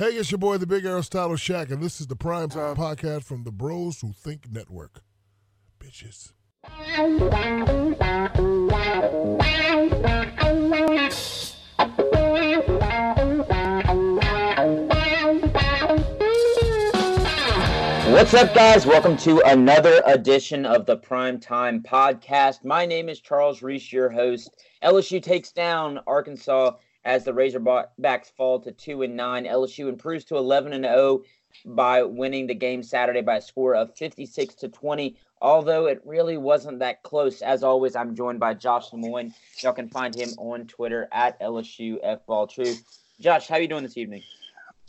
Hey, it's your boy, the Big Aristotle Shaq, and this is the Prime Time Podcast from the Bros Who Think Network. Bitches. What's up, guys? Welcome to another edition of the Prime Time Podcast. My name is Charles Reese, your host. LSU takes down Arkansas as the Razorbacks fall to two and nine. LSU improves to eleven and zero oh by winning the game Saturday by a score of fifty six to twenty. Although it really wasn't that close. As always, I'm joined by Josh Lemoyne. Y'all can find him on Twitter at LSU F Ball Truth. Josh, how are you doing this evening?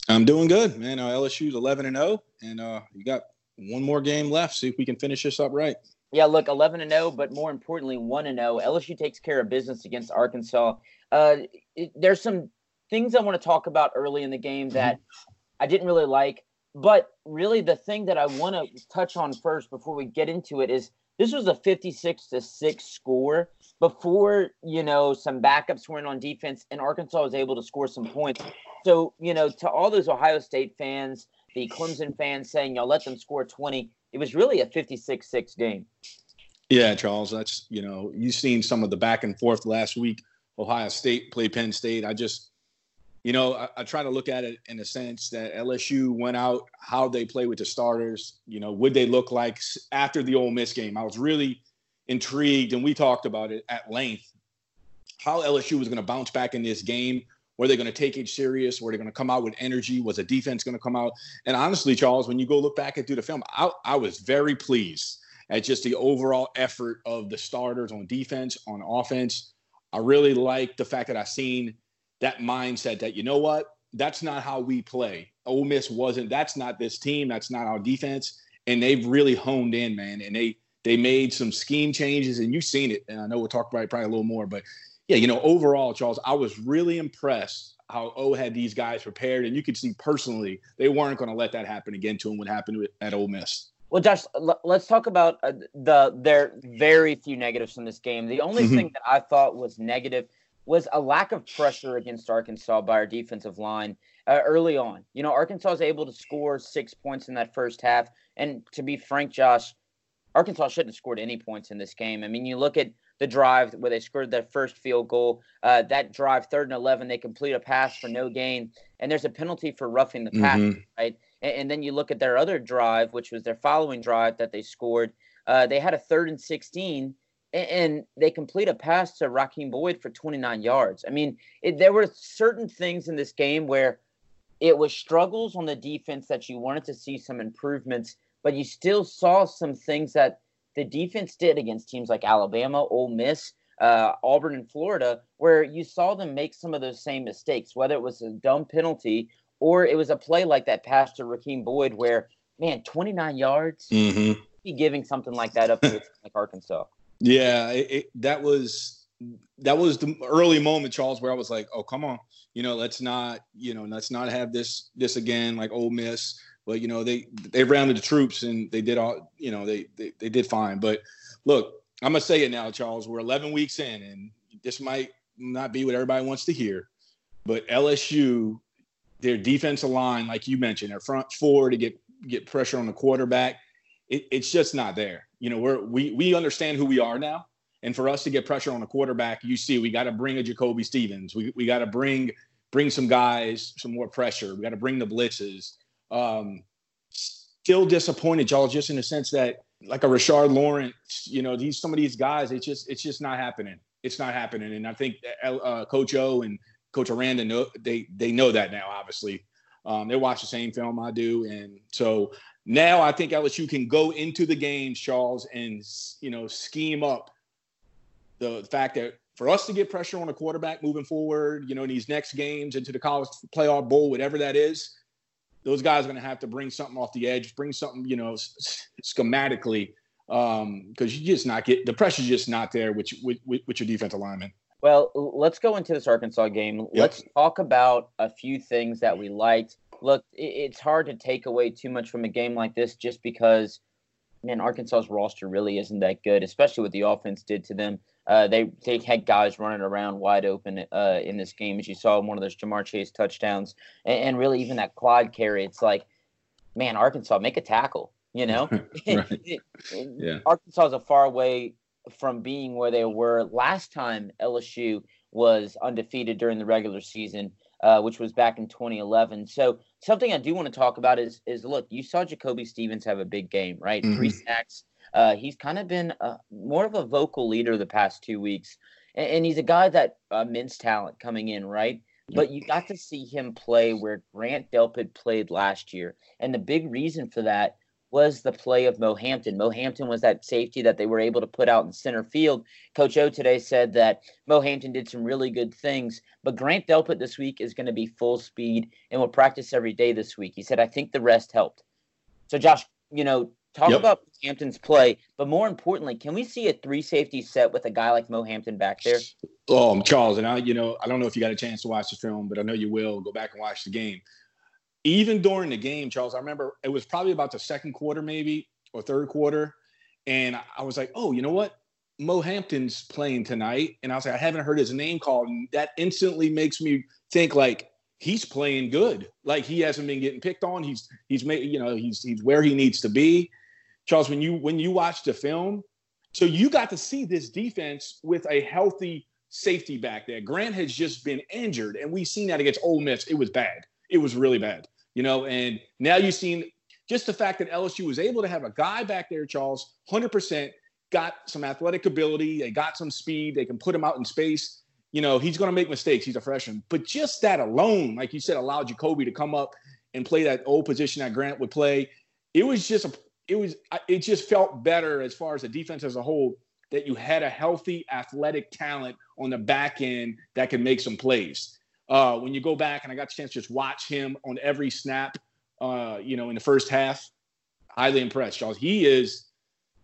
I'm doing good, man. Uh, LSU's 11 and 0, and uh, you got one more game left. See if we can finish this up right. Yeah, look, 11 and 0, but more importantly, 1 and 0. LSU takes care of business against Arkansas. Uh, it, there's some things I want to talk about early in the game mm-hmm. that I didn't really like, but really the thing that I want to touch on first before we get into it is this was a 56 to 6 score before, you know, some backups were in on defense and Arkansas was able to score some points. So, you know, to all those Ohio State fans, the Clemson fans saying, y'all let them score 20, it was really a 56 6 game. Yeah, Charles, that's, you know, you've seen some of the back and forth last week. Ohio State play Penn State. I just, you know, I, I, try to look at it in the sense that LSU went out, how they play with the starters. You know, would they look like after the Ole Miss game? I was really intrigued, and we talked about it at length, how LSU was going to bounce back in this game. Were they going to take it serious? Were they going to come out with energy? Was the defense going to come out? And honestly, Charles, when you go look back and do the film, I, I was very pleased at just the overall effort of the starters on defense, on offense. I really like the fact that I've seen that mindset that you know what, that's not how we play. Ole Miss wasn't. That's not this team. That's not our defense. And they've really honed in, man. And they they made some scheme changes, and you've seen it. And I know we'll talk about it probably a little more, but yeah, you know, overall, Charles, I was really impressed how O had these guys prepared, and you could see personally they weren't going to let that happen again to him. What happened at Ole Miss? Well, Josh, l- let's talk about uh, the there very few negatives from this game. The only mm-hmm. thing that I thought was negative was a lack of pressure against Arkansas by our defensive line uh, early on. You know, Arkansas was able to score six points in that first half, and to be frank, Josh, Arkansas shouldn't have scored any points in this game. I mean, you look at the drive where they scored their first field goal. Uh, that drive, third and 11, they complete a pass for no gain, and there's a penalty for roughing the pass, mm-hmm. right? And, and, then you look at their other drive, which was their following drive that they scored. Uh, they had a third and 16, and, and they complete a pass to Rakeem Boyd for 29 yards. I mean, it, there were certain things in this game where it was struggles on the defense that you wanted to see some improvements – but you still saw some things that the defense did against teams like Alabama, Ole Miss, uh, Auburn, and Florida, where you saw them make some of those same mistakes, whether it was a dumb penalty or it was a play like that pass to Rakeem Boyd, where man, 29 yards, mm-hmm. be giving something like that up to like Arkansas. Yeah, it, it, that was that was the early moment, Charles, where I was like, oh, come on, you know, let's not, you know, let's not have this this again like Ole Miss but you know they they rounded the troops and they did all you know they they, they did fine. But look, I'm gonna say it now, Charles. We're 11 weeks in, and this might not be what everybody wants to hear, but LSU, their defensive line, like you mentioned, their front four to get get pressure on the quarterback, it, it's just not there. You know, we're we we understand who we are now. And for us to get pressure on the quarterback, you see, we got to bring a Jacoby Stevens. We, we got to bring bring some guys, some more pressure. We got to bring the blitzes. Um, still disappointed, y'all, just in the sense that like a Rashard Lawrence, you know, these some of these guys, it's just it's just not happening. It's not happening, and I think uh, uh Coach O and Coach Aranda know they they know that now. Obviously, um, they watch the same film I do, and so now I think LSU can go into the games, Charles, and you know scheme up the fact that for us to get pressure on a quarterback moving forward, you know, in these next games into the college playoff bowl, whatever that is, those guys are going to have to bring something off the edge, bring something, you know, schematically, because um, you just not get the pressure's just not there with, with, with your defensive lineman. Well, let's go into this Arkansas game. Yep. Let's talk about a few things that we liked. Look, it's hard to take away too much from a game like this just because man, Arkansas's roster really isn't that good, especially what the offense did to them. Uh, they they had guys running around wide open uh, in this game, as you saw in one of those Ja'Marr Chase touchdowns, and, and, really even that quad carry. It's like, man, Arkansas, make a tackle. You know, yeah. Arkansas is a far away from being where they were last time LSU was undefeated during the regular season, uh, which was back in 2011. So something I do want to talk about is is look, you saw Jacoby Stevens have a big game, right? Mm-hmm. Three sacks. Uh, he's kind of been uh, more of a vocal leader the past two weeks, and, and he's a guy that immense talent coming in, right? But you got to see him play where Grant Delpit played last year, and the big reason for that was the play of Mo Hampton. Mo Hampton was that safety that they were able to put out in center field. Coach O today said that Mo Hampton did some really good things, but Grant Delpit this week is going to be full speed and will practice every day this week. He said, I think the rest helped. So, Josh, you know, talk yep. about Hampton's play, but more importantly, can we see a three safety set with a guy like Mo Hampton back there? Oh, Charles, and I, you know, I don't know if you got a chance to watch the film, but I know you will. Go back and watch the game even during the game, Charles, I remember it was probably about the second quarter, maybe or third quarter, and I was like, oh, you know what? Mo Hampton's playing tonight, and I was like, I haven't heard his name called, and that instantly makes me think like he's playing good. Like he hasn't been getting picked on. He's he's made you know he's he's where he needs to be. Charles, when you when you watch the film, so you got to see this defense with a healthy safety back there. Grant has just been injured, and we've seen that against Ole Miss. It was bad. It was really bad you know, and now you've seen just the fact that LSU was able to have a guy back there, Charles, 100%, got some athletic ability, they got some speed, they can put him out in space. You know, he's going to make mistakes. He's a freshman. But just that alone, like you said, allowed Jacoby to come up and play that old position that Grant would play. It was just a, it was, it just felt better as far as the defense as a whole that you had a healthy athletic talent on the back end that can make some plays. Uh, when you go back and I got the chance to just watch him on every snap, uh, you know, in the first half, highly impressed, Charles. He is,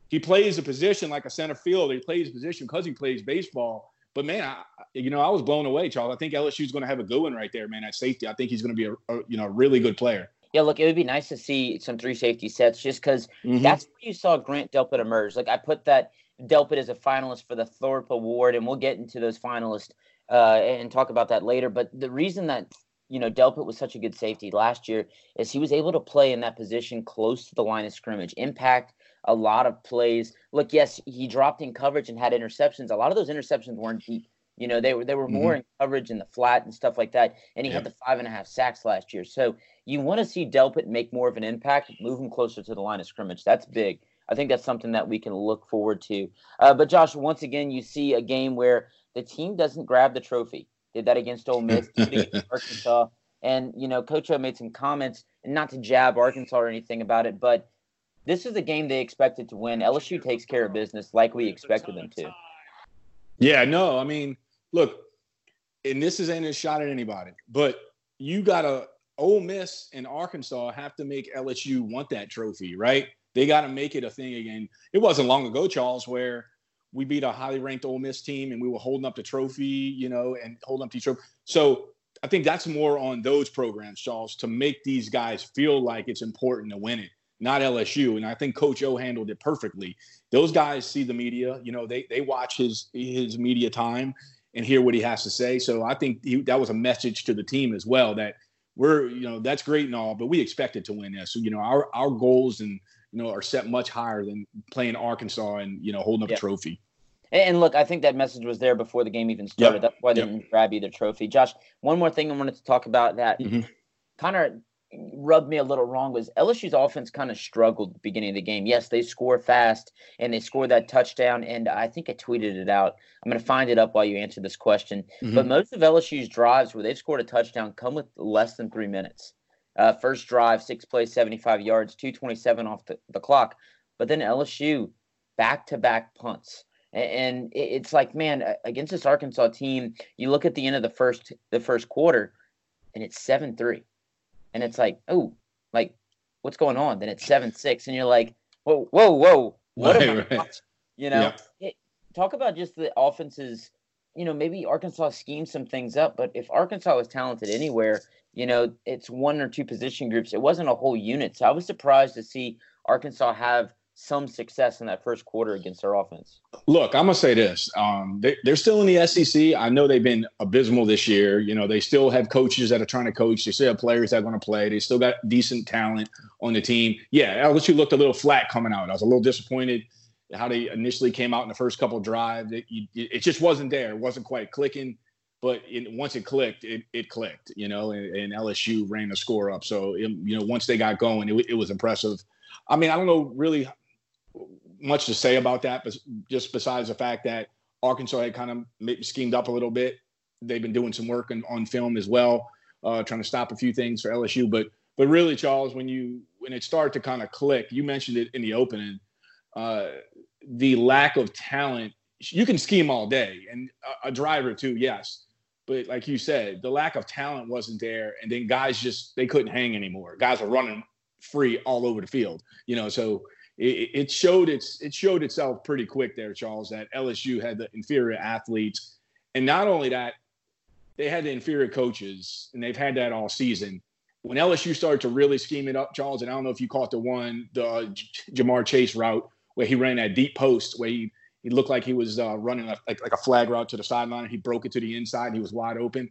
he plays a position like a center fielder. He plays a position because he plays baseball. But man, I, you know, I was blown away, Charles. I think LSU is going to have a good one right there, man. At safety, I think he's going to be a, a, you know a really good player. Yeah, look, it would be nice to see some three safety sets just because mm-hmm. that's where you saw Grant Delpit emerge. Like I put that Delpit as a finalist for the Thorpe Award, and we'll get into those finalists uh, and talk about that later. But the reason that you know Delpit was such a good safety last year is he was able to play in that position close to the line of scrimmage, impact a lot of plays. Look, yes, he dropped in coverage and had interceptions. A lot of those interceptions weren't deep. You know, they were they were more mm-hmm. in coverage in the flat and stuff like that. And he had the five and a half sacks last year. So you want to see Delpit make more of an impact, move him closer to the line of scrimmage. That's big. I think that's something that we can look forward to. Uh, but Josh, once again, you see a game where the team doesn't grab the trophy. Did that against Ole Miss, against Arkansas, and you know, Coach O made some comments, and not to jab Arkansas or anything about it, but this is a game they expected to win. LSU takes care of business like we expected them to. Yeah, no, I mean, look, and this isn't a shot at anybody, but you got to Ole Miss and Arkansas have to make LSU want that trophy, right? They got to make it a thing again. It wasn't long ago, Charles, where we beat a highly ranked Ole Miss team and we were holding up the trophy, you know, and holding up the trophy. So I think that's more on those programs, Charles, to make these guys feel like it's important to win it, not LSU. And I think Coach O handled it perfectly. Those guys see the media, you know, they they watch his his media time and hear what he has to say. So I think he, that was a message to the team as well that we're, you know, that's great and all, but we expected to win this. So, you know, our our goals and you know, are set much higher than playing Arkansas and you know holding up yep. a trophy. And look, I think that message was there before the game even started. Yep. That's why they yep. didn't grab either trophy. Josh, one more thing I wanted to talk about that mm-hmm. kind of rubbed me a little wrong was LSU's offense kind of struggled at the beginning of the game. Yes, they score fast and they score that touchdown. And I think I tweeted it out. I'm going to find it up while you answer this question. Mm-hmm. But most of LSU's drives where they've scored a touchdown come with less than three minutes. Uh, first drive, six plays, 75 yards, 227 off the, the clock. But then LSU, back to back punts. And, it's like, man, against this Arkansas team, you look at the end of the first the first quarter, and it's seven three, and it's like, oh, like what's going on? Then it's seven six, and you're like, whoa, whoa, whoa, what right, am I? Right. You know, it, talk about just the offenses. You know, maybe Arkansas schemed some things up, but if Arkansas was talented anywhere, you know, it's one or two position groups. It wasn't a whole unit. So I was surprised to see Arkansas have some success in that first quarter against our offense. Look, I'm gonna say this: um, they, are still in the SEC. I know they've been abysmal this year. You know, they still have coaches that are trying to coach. They still have players that are going to play. They still got decent talent on the team. Yeah, LSU looked a little flat coming out. I was a little disappointed how they initially came out in the first couple drives. It, it, just wasn't there. It wasn't quite clicking. But it, once it clicked, it, it clicked. You know, and, and, LSU ran the score up. So you know, once they got going, it was impressive. I mean, I don't know really much to say about that, but just besides the fact that Arkansas had kind of schemed up a little bit. They've been doing some work on, on film as well, uh, trying to stop a few things for LSU. But but really, Charles, when you when it started to kind of click, you mentioned it in the opening. Uh, the lack of talent. You can scheme all day, and a, a driver too, yes. But like you said, the lack of talent wasn't there, and then guys just they couldn't hang anymore. Guys are running free all over the field, you know. So it, showed its it showed itself pretty quick there, Charles, that LSU had the inferior athletes, and not only that, they had the inferior coaches, and they've had that all season. When LSU started to really scheme it up, Charles, and I don't know if you caught the one, the uh, Ja'Marr Chase route where he ran that deep post where he, he looked like he was uh, running a, like, like a flag route to the sideline. And he broke it to the inside. And he was wide open.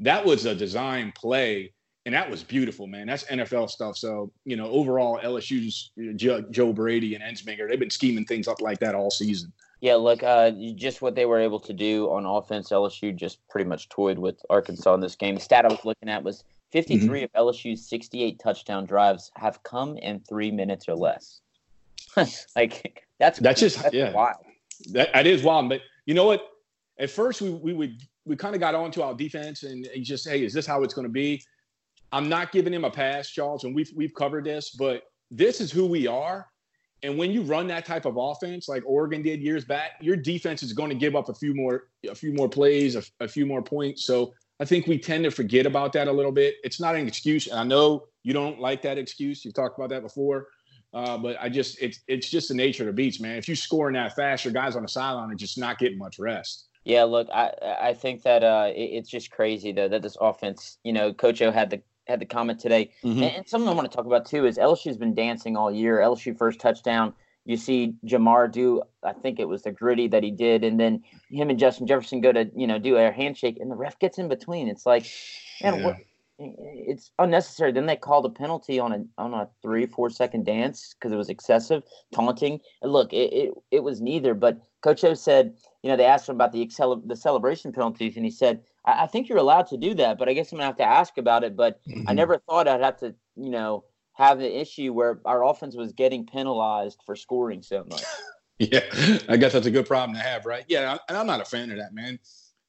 That was a design play and that was beautiful, man. That's NFL stuff. So you know, overall, LSU's Joe, Joe Brady and Ensminger, they've been scheming things up like that all season. Yeah, look, uh, just what they were able to do on offense, LSU just pretty much toyed with Arkansas in this game. The stat I was looking at was 53 mm-hmm. of LSU's 68 touchdown drives have come in three minutes or less. like that's that's just that's yeah, wild. That, that is wild. But you know what? At first, we we would we kind of got onto our defense and, and just hey, is this how it's going to be? I'm not giving him a pass, Charles, and we've we've covered this, but this is who we are. And when you run that type of offense, like Oregon did years back, your defense is going to give up a few more a few more plays, a, a few more points. So I think we tend to forget about that a little bit. It's not an excuse, and I know you don't like that excuse. You've talked about that before, uh, but I just it's it's just the nature of the beats, man. If you're scoring that fast, your guys on the sideline are just not getting much rest. Yeah, look, I I think that uh, it, it's just crazy though that this offense, you know, Coach O had the had the comment today, mm-hmm. and, and, something I want to talk about too is LSU's been dancing all year. LSU first touchdown. You see Ja'Marr do, I think it was the griddy that he did, and then him and Justin Jefferson go to you know do a handshake, and the ref gets in between. It's like, man, yeah. what? It's unnecessary. Then they called a penalty on a on a three four second dance because it was excessive taunting. And look, it, it it was neither. But Coach O said, you know, they asked him about the excel the celebration penalties, and he said I, I think you're allowed to do that, but I guess I'm gonna have to ask about it. But mm-hmm. I never thought I'd have to, you know, have an issue where our offense was getting penalized for scoring so much. yeah, I guess that's a good problem to have, right? Yeah, and I'm not a fan of that, man.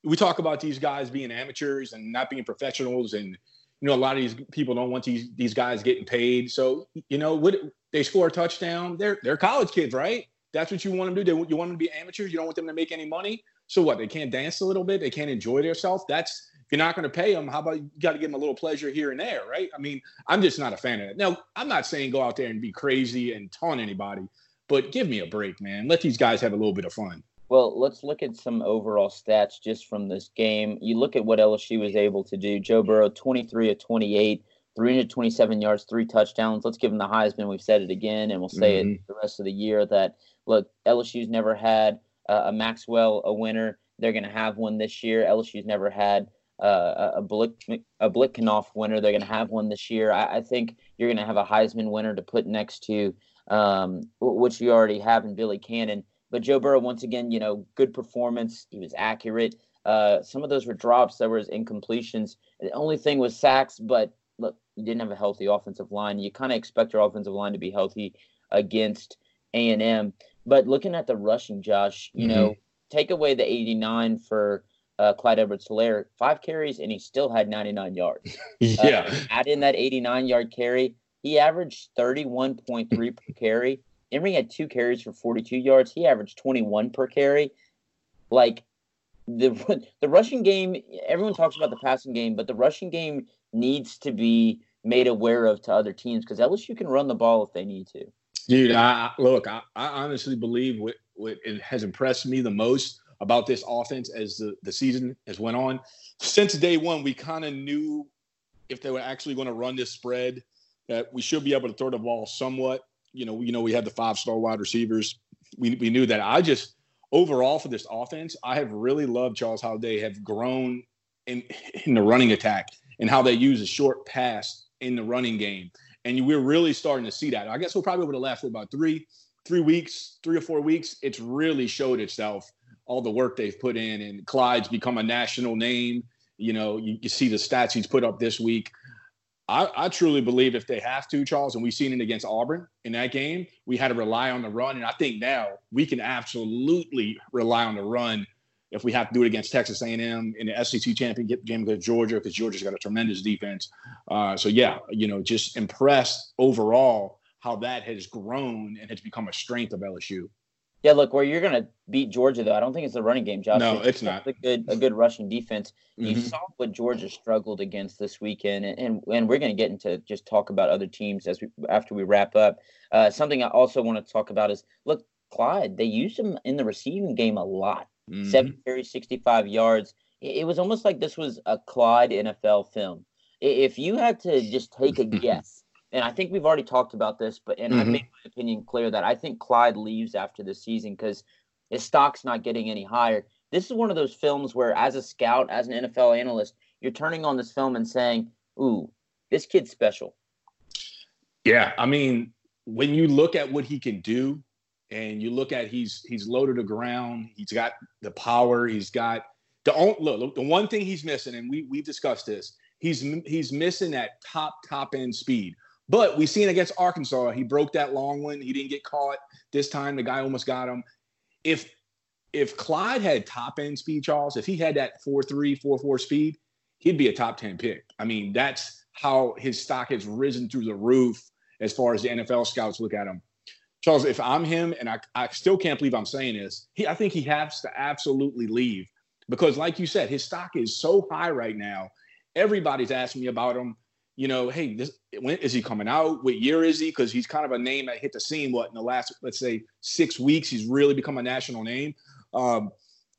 We talk about these guys being amateurs and not being professionals, and you know, a lot of these people don't want these these guys getting paid. So, you know, what they score a touchdown, they're they're college kids, right? That's what you want them to do. You want them to be amateurs. You don't want them to make any money. So what? They can't dance a little bit. They can't enjoy themselves. That's if you're not going to pay them. How about you got to give them a little pleasure here and there, right? I mean, I'm just not a fan of it. Now, I'm not saying go out there and be crazy and taunt anybody, but give me a break, man. Let these guys have a little bit of fun. Well, let's look at some overall stats just from this game. You look at what LSU was able to do. Joe Burrow, 23 of 28, 327 yards, three touchdowns. Let's give him the Heisman. We've said it again, and we'll say mm-hmm. it the rest of the year that look, LSU's never had uh, a Maxwell a winner. They're going to have one this year. LSU's never had uh, a Blick a Biletnikoff winner. They're going to have one this year. I, I think you're going to have a Heisman winner to put next to um, which you already have in Billy Cannon. But Joe Burrow, once again, you know, good performance. He was accurate. Uh, some of those were drops. There was incompletions. The only thing was sacks. But you didn't have a healthy offensive line. You kind of expect your offensive line to be healthy against A and M. But looking at the rushing, Josh, you mm-hmm. know, take away the 89 for uh, Clyde Edwards Helaire, five carries, and he still had 99 yards. yeah. Uh, add in that 89 yard carry, he averaged 31.3 per carry. Emery had two carries for 42 yards. He averaged 21 per carry. Like the the rushing game, everyone talks about the passing game, but the rushing game needs to be made aware of to other teams because LSU can run the ball if they need to. Dude, I look, I, I honestly believe what, what it has impressed me the most about this offense as the, the season has went on. Since day one, we kind of knew if they were actually going to run this spread that we should be able to throw the ball somewhat. you know, you know, we had the five star wide receivers. We we knew that. I just overall for this offense, I have really loved Charles how they have grown in in the running attack and how they use a short pass in the running game. And we're really starting to see that. I guess we're probably over the last about three three weeks, three or four weeks. It's really showed itself all the work they've put in, and Clyde's become a national name. You know, you, you see the stats he's put up this week. I, I, truly believe if they have to, Charles, and we've seen it against Auburn in that game, we had to rely on the run. And I think now we can absolutely rely on the run if we have to do it against Texas A&M in the SEC championship game against Georgia, because Georgia's got a tremendous defense. Uh, so yeah, you know, just impressed overall how that has grown and has become a strength of LSU. Yeah, look, where you're going to beat Georgia, though, I don't think it's the running game, Josh. No, it's, it's not. A good, a good rushing defense. Mm-hmm. You saw what Georgia struggled against this weekend, and and, and we're going to get into just talk about other teams as we after we wrap up. Uh, something I also want to talk about is look, Clyde. They used him in the receiving game a lot. Mm-hmm. Seven carries, 65 yards. It, it was almost like this was a Clyde NFL film. If you had to just take a guess and I think we've already talked about this, but and mm-hmm. I made my opinion clear that I think Clyde leaves after this season because his stock's not getting any higher. This is one of those films where, as a scout, as an NFL analyst, you're turning on this film and saying, "Ooh, this kid's special." Yeah, I mean, when you look at what he can do, and you look at he's he's loaded the ground, he's got the power, he's got the look, look the one thing he's missing, and we we've discussed this. He's he's missing that top top end speed. But we seen against Arkansas, he broke that long one. He didn't get caught this time. The guy almost got him. If if Clyde had top end speed, Charles, if he had that 4-3, 4-4 speed, he'd be a top 10 pick. I mean, that's how his stock has risen through the roof as far as the NFL scouts look at him. Charles, if I'm him, and I, I still can't believe I'm saying this, he, I think he has to absolutely leave because, like you said, his stock is so high right now. Everybody's asking me about him you know, hey, this, when is he coming out? What year is he? Because he's kind of a name that hit the scene. What in the last, let's say, six weeks, he's really become a national name. Um,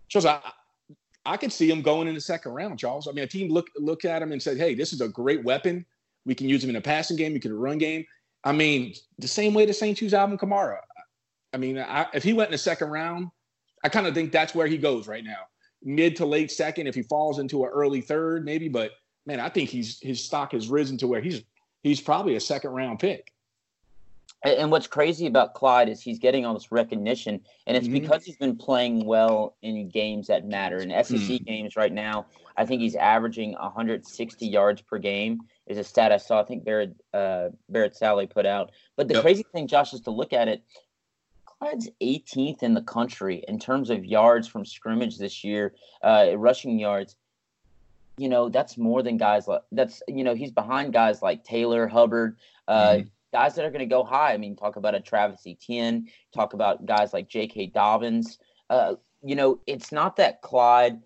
Charles, I, I could see him going in the second round, Charles. I mean, a team look look at him and said, hey, this is a great weapon. We can use him in a passing game. We can run game. I mean, the same way the Saints use Alvin Kamara. I mean, I, if he went in the second round, I kind of think that's where he goes right now. Mid to late second, if he falls into an early third, maybe, but man, I think he's his stock has risen to where he's he's probably a second round pick. And what's crazy about Clyde is he's getting all this recognition, and it's mm-hmm. because he's been playing well in games that matter. In SEC mm-hmm. games right now, I think he's averaging 160 yards per game. Is a stat I saw. I think Barrett uh, Barrett Sallee put out. But the yep. crazy thing, Josh, is to look at it. Clyde's 18th in the country in terms of yards from scrimmage this year, uh, rushing yards you know, that's more than guys like that's you know, he's behind guys like Taylor, Hubbard, uh, mm-hmm. guys that are going to go high. I mean, talk about a Travis Etienne, talk about guys like J.K. Dobbins. Uh, you know, it's not that Clyde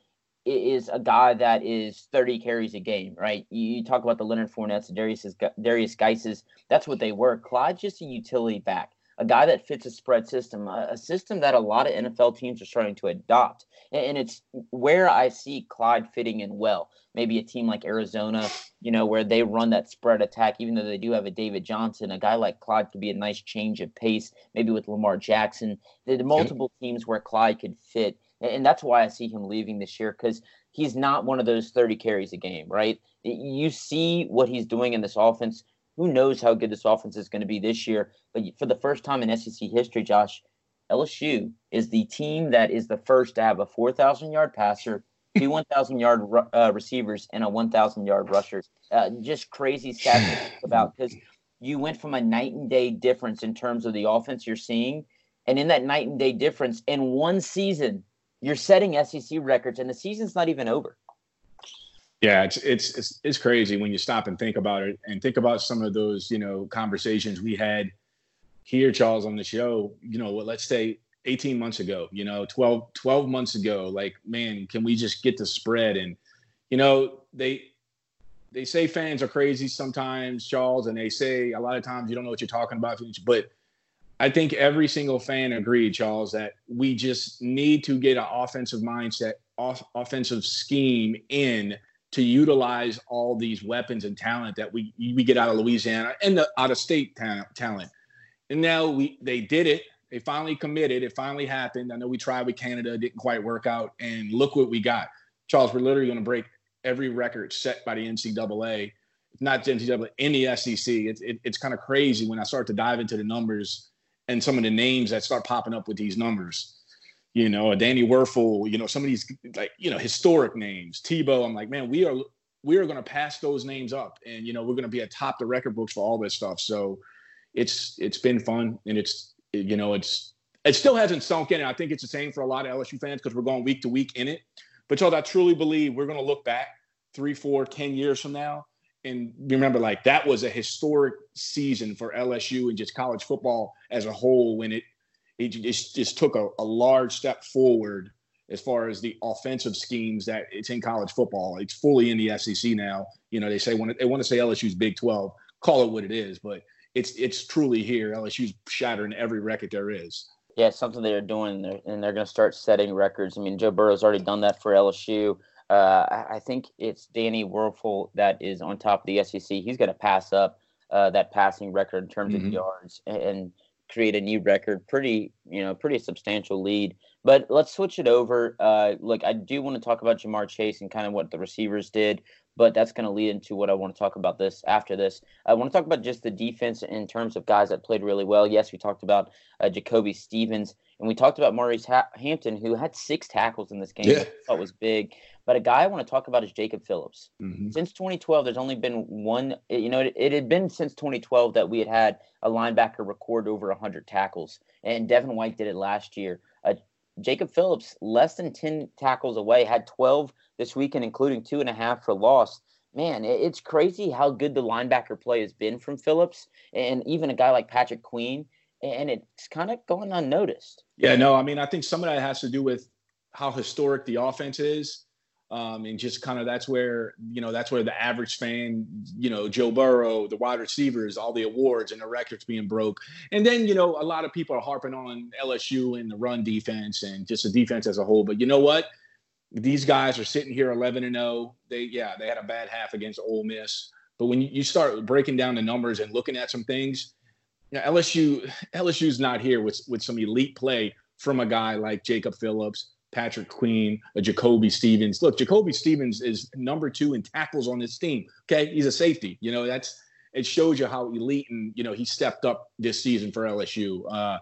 is a guy that is 30 carries a game, right? You, you talk about the Leonard Fournettes, Darius Derrius Guices. That's what they were. Clyde's just a utility back a guy that fits a spread system, a, a, system that a lot of NFL teams are starting to adopt. And, and, it's where I see Clyde fitting in well. Maybe a team like Arizona, you know, where they run that spread attack, even though they do have a David Johnson, a guy like Clyde could be a nice change of pace, maybe with Lamar Jackson. There are multiple teams where Clyde could fit. And, and that's why I see him leaving this year because he's not one of those 30 carries a game, right? You see what he's doing in this offense who knows how good this offense is going to be this year? But for the first time in SEC history, Josh, LSU is the team that is the first to have a 4,000 yard passer, two 1,000 yard uh, receivers, and a 1,000 yard rusher. Uh, just crazy stats about because you went from a night and day difference in terms of the offense you're seeing. And in that night and day difference, in one season, you're setting SEC records, and the season's not even over. Yeah, it's, it's it's it's crazy when you stop and think about it, and think about some of those you know conversations we had here, Charles, on the show. You know, let's say 18 months ago, you know, 12 12 months ago. Like, man, can we just get the spread? And you know, they they say fans are crazy sometimes, Charles, and they say a lot of times you don't know what you're talking about. But I think every single fan agreed, Charles, that we just need to get an offensive mindset, off, offensive scheme in to utilize all these weapons and talent that we we get out of Louisiana and the out of state talent. And now we they did it. They finally committed. It finally happened. I know we tried with Canada, didn't quite work out. And look what we got. Charles, we're literally going to break every record set by the NCAA, not the NCAA, in the SEC. It's, it, it's kind of crazy when I start to dive into the numbers and some of the names that start popping up with these numbers. You know, Danny Wuerffel, you know, some of these like, you know, historic names. Tebow, I'm like, man, we are we are going to pass those names up and you know, we're going to be atop the record books for all this stuff. So it's it's been fun and it's you know, it's it still hasn't sunk in. I think it's the same for a lot of LSU fans because we're going week to week in it. But y'all, I truly believe we're going to look back three, four, ten years from now and remember, like that was a historic season for LSU and just college football as a whole when it it just, just took a, a large step forward as far as the offensive schemes that it's in college football. It's fully in the SEC now. You know, they say when they want to say LSU's Big 12, call it what it is, but it's it's truly here. LSU's shattering every record there is. Yeah, something they're doing, and they're going to start setting records. I mean, Joe Burrow's already done that for LSU. Uh, I think it's Danny Wuerffel that is on top of the SEC. He's going to pass up uh, that passing record in terms mm-hmm. of yards and create a new record. Pretty, you know, pretty substantial lead. But let's switch it over. Uh, look, I do want to talk about Ja'Marr Chase and kind of what the receivers did but that's going to lead into what I want to talk about this after this. I want to talk about just the defense in terms of guys that played really well. Yes, we talked about uh, Jacoby Stevens, and we talked about Maurice ha- Hampton, who had six tackles in this game. Yeah. That was big. But a guy I want to talk about is Jacob Phillips. Mm-hmm. Since 2012, there's only been one. You know, it, it, had been since 2012 that we had had a linebacker record over 100 tackles, and Devin White did it last year. Jacob Phillips, less than 10 tackles away, had 12 this weekend, including two and a half for loss. Man, it's crazy how good the linebacker play has been from Phillips and even a guy like Patrick Queen. And it's kind of going unnoticed. Yeah, no, I mean, I think some of that has to do with how historic the offense is. Um, and just kind of that's where you know that's where the average fan you know joe burrow the wide receivers all the awards and the records being broke and then you know a lot of people are harping on lsu and the run defense and just the defense as a whole but you know what these guys are sitting here 11 and 0. They yeah, they had a bad half against Ole Miss. But when you start breaking down the numbers and looking at some things, you know, LSU LSU's not here with with some elite play from a guy like Jacob Phillips, Patrick Queen, a Jacoby Stevens. Look, Jacoby Stevens is number two in tackles on this team. Okay, he's a safety. You know that's it shows you how elite and you know he stepped up this season for LSU. Uh,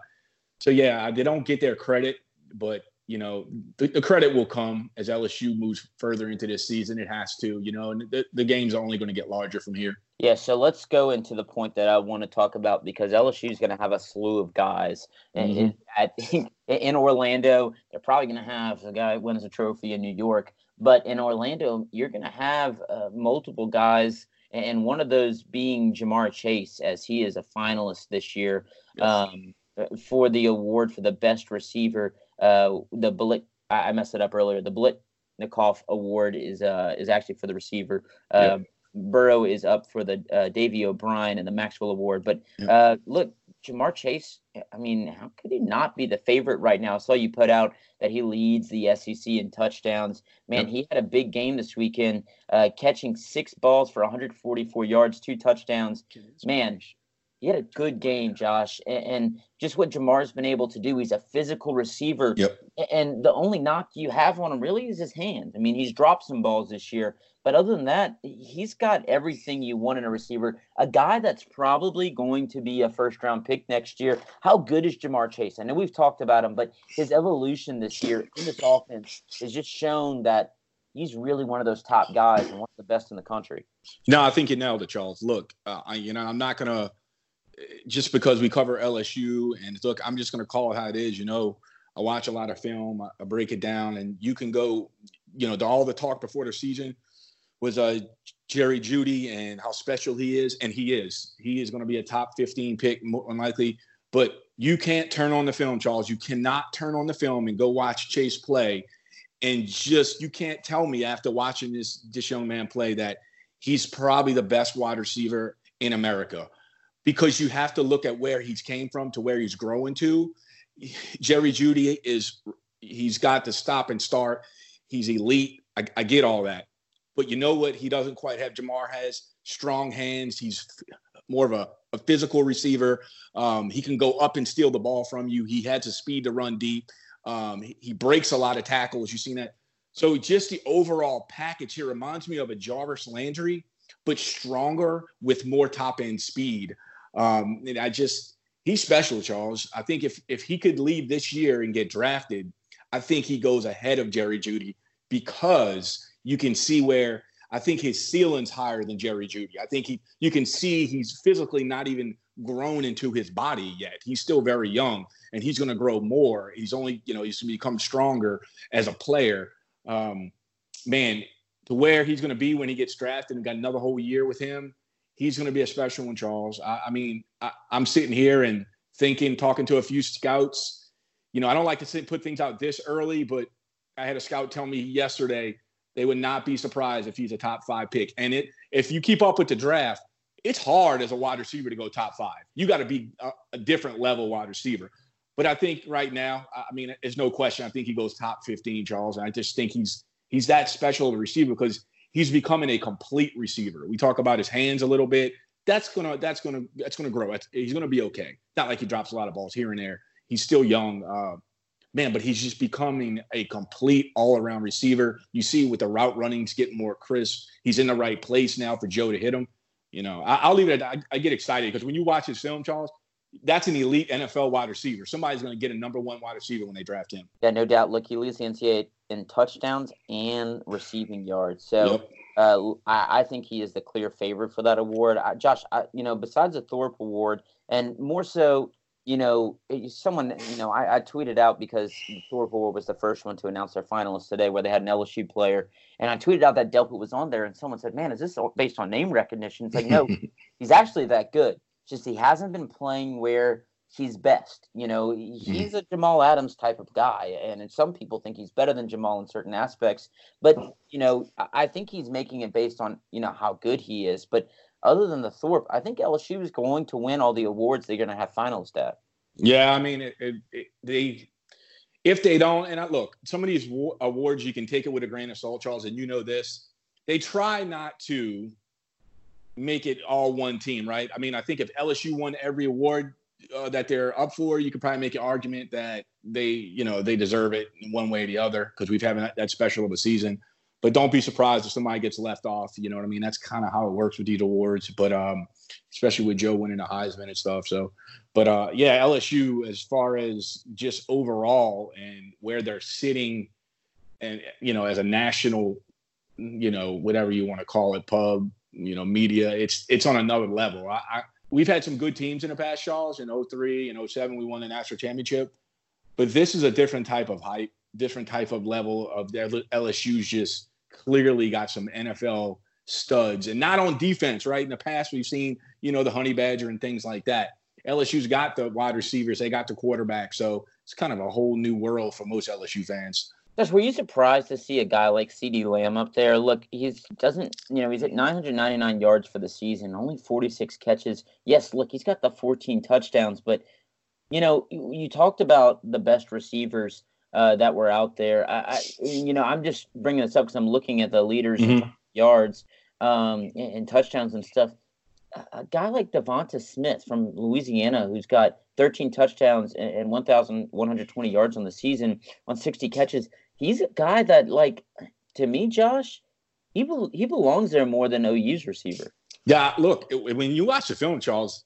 so yeah, they don't get their credit, but you know, the, the, credit will come as LSU moves further into this season. It has to, you know, and the, the game's only going to get larger from here. Yeah, so let's go into the point that I want to talk about because LSU is going to have a slew of guys. Mm-hmm. And in Orlando, they're probably going to have a guy wins a trophy in New York. But in Orlando, you're going to have uh, multiple guys, and one of those being Ja'Marr Chase, as he is a finalist this year yes. um, for the award for the best receiver uh, the Blit, I messed it up earlier. The Biletnikoff Award is uh, is actually for the receiver. Uh, yep. Burrow is up for the uh, Davy O'Brien and the Maxwell Award. But yep. uh, look, Ja'Marr Chase. I mean, how could he not be the favorite right now? I saw you put out that he leads the SEC in touchdowns. Man, yep. he had a big game this weekend, uh, catching six balls for 144 yards, two touchdowns. Man, he had a good game, Josh, and, just what Ja'Marr's been able to do. He's a physical receiver, yep. and the only knock you have on him really is his hand. I mean, he's dropped some balls this year, but other than that, he's got everything you want in a receiver. A guy that's probably going to be a first round pick next year. How good is Ja'Marr Chase? I know we've talked about him, but his evolution this year in this offense has just shown that he's really one of those top guys and one of the best in the country. No, I think you nailed it, Charles. Look, uh, I, you know, I'm not gonna just because we cover LSU and look, I'm just going to call it how it is. You know, I watch a lot of film, I, break it down, and you can go, you know, the, all the talk before the season was uh, Jerry Jeudy and how special he is, and he is. He is going to be a top 15 pick, more unlikely. But you can't turn on the film, Charles. You cannot turn on the film and go watch Chase play, and just you can't tell me after watching this this young man play that he's probably the best wide receiver in America because you have to look at where he's came from to where he's growing to. Jerry Jeudy is he's got to stop and start. He's elite. I, I, get all that, but you know what? He doesn't quite have. Ja'Marr has strong hands. He's more of a a physical receiver. Um, he can go up and steal the ball from you. He has the speed to run deep. Um, he, he, breaks a lot of tackles. You've seen that. So just the overall package here reminds me of a Jarvis Landry, but stronger with more top end speed. Um, and I just he's special, Charles. I think if if he could leave this year and get drafted, I think he goes ahead of Jerry Jeudy because you can see where I think his ceiling's higher than Jerry Jeudy. I think he you can see he's physically not even grown into his body yet. He's still very young and he's going to grow more. He's only, you know, he's going to become stronger as a player. Um, man, to where he's going to be when he gets drafted and got another whole year with him, he's going to be a special one, Charles. I, I mean, I, am sitting here and thinking, talking to a few scouts. You know, I don't like to sit, put things out this early, but I had a scout tell me yesterday they would not be surprised if he's a top five pick. And it, if you keep up with the draft, it's hard as a wide receiver to go top five. You got to be a, a, different level wide receiver. But I think right now, I mean, there's no question. I think he goes top 15, Charles. And I just think he's he's that special of a receiver because he's becoming a complete receiver. We talk about his hands a little bit. That's gonna that's gonna that's gonna grow. he's gonna be okay. Not like he drops a lot of balls here and there. He's still young. Uh, man, but he's just becoming a complete all around receiver. You see with the route running runnings getting more crisp. He's in the right place now for Joe to hit him. You know, I, will leave it at I, I get excited because when you watch his film, Charles, that's an elite NFL wide receiver. Somebody's going to get a number one wide receiver when they draft him. Yeah, no doubt. Look, he leads the NCAA in touchdowns and receiving yards. So yep. uh, I, I, think he is the clear favorite for that award. I, Josh, I, you know, besides the Thorpe Award, and more so you know, someone, you know, I, I, tweeted out because Thorpe Award was the first one to announce their finalists today, where they had an LSU player, and I tweeted out that Delpit was on there, and someone said, "Man, is this based on name recognition?" It's like, no, he's actually that good. Just he hasn't been playing where he's best. You know, mm. he's a Jamal Adams type of guy, and some people think he's better than Jamal in certain aspects. But you know, I think he's making it based on you know how good he is. But other than the Thorpe, I think LSU is going to win all the awards they're going to have finalists at. Yeah, I mean, it, it, it, they if they don't, and I, look, some of these awards you can take it with a grain of salt, Charles, and you know this. They try not to make it all one team, right? I mean, I think if LSU won every award uh, that they're up for, you could probably make an argument that they, you know, they deserve it in one way or the other because we've had that, special of a season but don't be surprised if somebody gets left off. You know what I mean? That's kind of how it works with these awards. But um, especially with Joe winning the Heisman and stuff. So, but uh, yeah, LSU as far as just overall and where they're sitting, and you know, as a national, you know, whatever you want to call it, pub, you know, media, it's it's on another level. I, I we've had some good teams in the past, Charles. In 03 and 07, we won the national championship. But this is a different type of hype, different type of level of LSU's just clearly got some NFL studs and not on defense, right? In the past, we've seen, you know, the honey badger and things like that. LSU's got the wide receivers, they got the quarterback. So it's kind of a whole new world for most LSU fans. Josh, were you surprised to see a guy like CeeDee Lamb up there? Look, he's doesn't, you know, he's at 999 yards for the season, only 46 catches. Yes, look, he's got the 14 touchdowns, but you know, you talked about the best receivers uh, that were out there. I, I, you know, I'm just bringing this up because I'm looking at the leaders mm-hmm. yards um, and, and, touchdowns and stuff. A guy like Devonta Smith from Louisiana, who's got 13 touchdowns and, and 1,120 yards on the season on 60 catches, he's a guy that, like, to me, Josh, he be- he belongs there more than OU's receiver. Yeah, look, when you watch the film, Charles,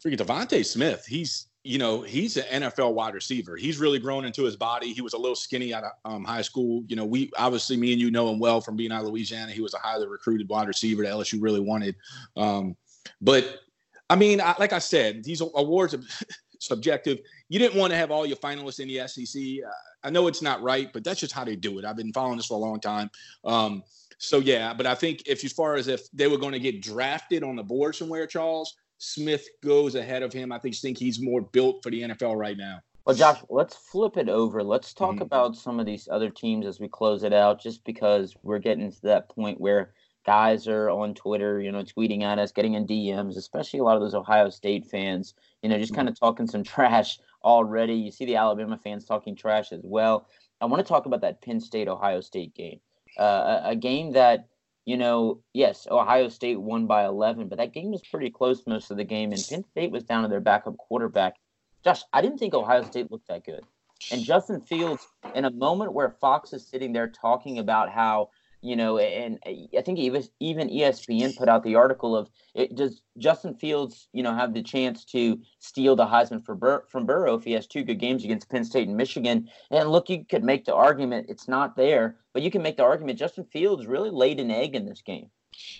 forget Devonta Smith. He's you know, he's an NFL wide receiver. He's really grown into his body. He was a little skinny out of um, high school. You know, we obviously me and you know him well from being out of Louisiana. He was a highly recruited wide receiver that LSU really wanted. Um, but I mean, I, like I said, these awards subjective. You didn't want to have all your finalists in the SEC. Uh, I know it's not right, but that's just how they do it. I've been following this for a long time. Um, so yeah, but I think if as far as if they were going to get drafted on the board somewhere, Charles, Smith goes ahead of him. I think think he's more built for the NFL right now. Well, Josh, let's flip it over. Let's talk mm-hmm. about some of these other teams as we close it out, just because we're getting to that point where guys are on Twitter, you know, tweeting at us, getting in DMs, especially a lot of those Ohio State fans, you know, just kind of mm-hmm. talking some trash already. You see the Alabama fans talking trash as well. I want to talk about that Penn State Ohio State game, uh, a, a game that you know, yes, Ohio State won by 11, but that game was pretty close most of the game, and Penn State was down to their backup quarterback. Josh, I didn't think Ohio State looked that good. And Justin Fields, in a moment where Fox is sitting there talking about how you know, and I think even even ESPN put out the article of it, does Justin Fields, you know, have the chance to steal the Heisman for Bur- from Burrow if he has two good games against Penn State and Michigan? And look, you could make the argument it's not there, but you can make the argument Justin Fields really laid an egg in this game.